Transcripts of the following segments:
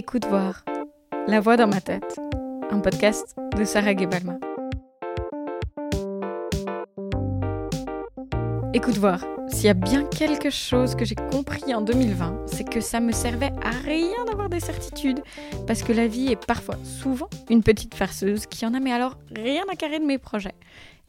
Écoute voir, La voix dans ma tête, un podcast de Sarah Gebalma. Écoute voir, s'il y a bien quelque chose que j'ai compris en 2020, c'est que ça me servait à rien d'avoir des certitudes, parce que la vie est parfois, souvent, une petite farceuse qui en a mais alors rien à carrer de mes projets.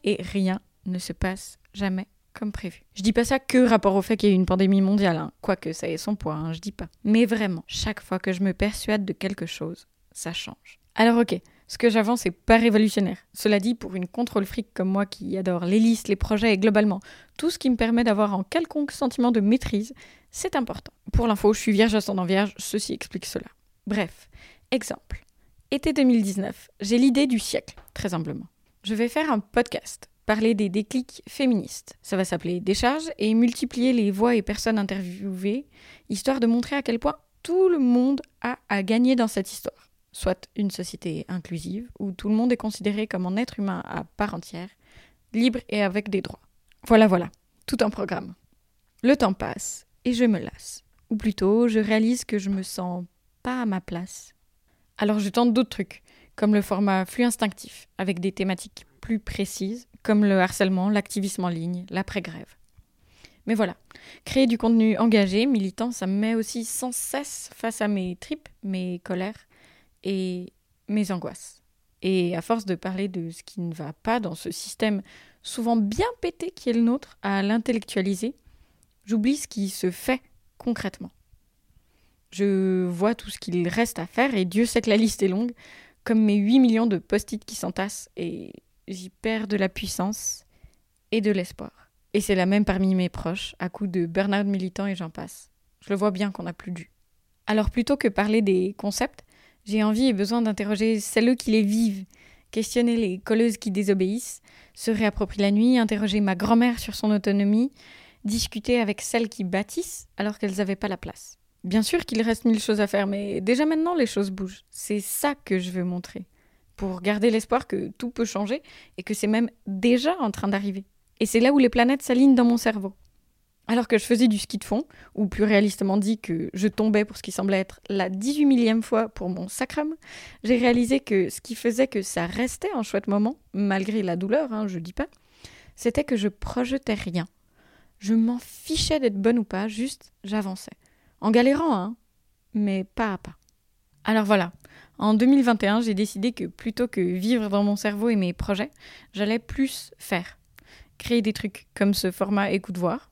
Et rien ne se passe jamais comme prévu. Je dis pas ça que rapport au fait qu'il y ait une pandémie mondiale, hein. quoique ça ait son poids, hein, je dis pas. Mais vraiment, chaque fois que je me persuade de quelque chose, ça change. Alors ok, ce que j'avance n'est pas révolutionnaire. Cela dit, pour une contrôle fric comme moi qui adore les listes, les projets et globalement tout ce qui me permet d'avoir un quelconque sentiment de maîtrise, c'est important. Pour l'info, je suis vierge ascendant vierge, ceci explique cela. Bref, exemple. Été 2019, j'ai l'idée du siècle, très humblement. Je vais faire un podcast parler des déclics féministes. Ça va s'appeler Décharge et multiplier les voix et personnes interviewées, histoire de montrer à quel point tout le monde a à gagner dans cette histoire. Soit une société inclusive, où tout le monde est considéré comme un être humain à part entière, libre et avec des droits. Voilà, voilà, tout un programme. Le temps passe et je me lasse. Ou plutôt, je réalise que je me sens pas à ma place. Alors je tente d'autres trucs, comme le format flux instinctif, avec des thématiques plus précises, comme le harcèlement, l'activisme en ligne, l'après-grève. Mais voilà, créer du contenu engagé, militant, ça me met aussi sans cesse face à mes tripes, mes colères et mes angoisses. Et à force de parler de ce qui ne va pas dans ce système souvent bien pété qui est le nôtre, à l'intellectualiser, j'oublie ce qui se fait concrètement. Je vois tout ce qu'il reste à faire, et Dieu sait que la liste est longue, comme mes 8 millions de post-it qui s'entassent, et j'y perds de la puissance et de l'espoir. Et c'est la même parmi mes proches, à coup de Bernard militant et j'en passe. Je le vois bien qu'on n'a plus dû. Alors plutôt que parler des concepts, j'ai envie et besoin d'interroger celles qui les vivent, questionner les colleuses qui désobéissent, se réapproprier la nuit, interroger ma grand-mère sur son autonomie, discuter avec celles qui bâtissent alors qu'elles n'avaient pas la place. Bien sûr qu'il reste mille choses à faire, mais déjà maintenant les choses bougent. C'est ça que je veux montrer pour garder l'espoir que tout peut changer et que c'est même déjà en train d'arriver. Et c'est là où les planètes s'alignent dans mon cerveau. Alors que je faisais du ski de fond, ou plus réalistement dit que je tombais pour ce qui semblait être la 18 millième fois pour mon sacrum, j'ai réalisé que ce qui faisait que ça restait un chouette moment, malgré la douleur, hein, je dis pas, c'était que je projetais rien. Je m'en fichais d'être bonne ou pas, juste j'avançais. En galérant, hein, mais pas à pas. Alors voilà, en 2021, j'ai décidé que plutôt que vivre dans mon cerveau et mes projets, j'allais plus faire. Créer des trucs comme ce format écoute voir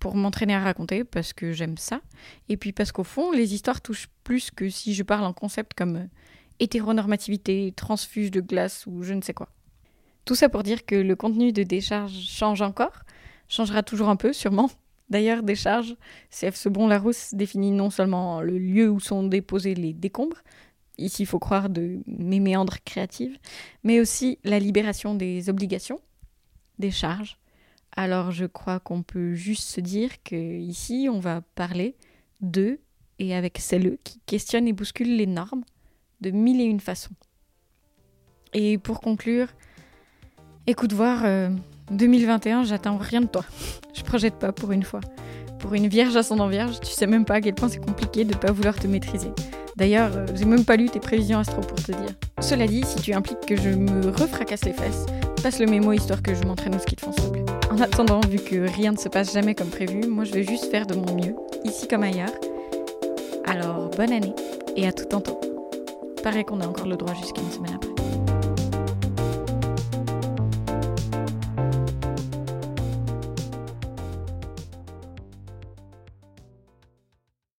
pour m'entraîner à raconter parce que j'aime ça et puis parce qu'au fond, les histoires touchent plus que si je parle en concept comme euh, hétéronormativité, transfuge de glace ou je ne sais quoi. Tout ça pour dire que le contenu de décharge change encore, changera toujours un peu sûrement. D'ailleurs, décharge, CF Sebon Larousse définit non seulement le lieu où sont déposés les décombres, ici il faut croire de mes méandres créatives, mais aussi la libération des obligations, des charges. Alors je crois qu'on peut juste se dire que ici on va parler d'eux et avec celles qui questionnent et bousculent les normes de mille et une façons. Et pour conclure, écoute voir, 2021, euh, j'attends rien de toi. Je projette pas pour une fois. Pour une vierge ascendant vierge, tu sais même pas à quel point c'est compliqué de ne pas vouloir te maîtriser. D'ailleurs, euh, j'ai même pas lu tes prévisions astro pour te dire. Cela dit, si tu impliques que je me refracasse les fesses, passe le mémo histoire que je m'entraîne au ski de fond, plaît. En attendant, vu que rien ne se passe jamais comme prévu, moi je vais juste faire de mon mieux, ici comme ailleurs. Alors, bonne année et à tout temps. Paraît qu'on a encore le droit jusqu'à une semaine après.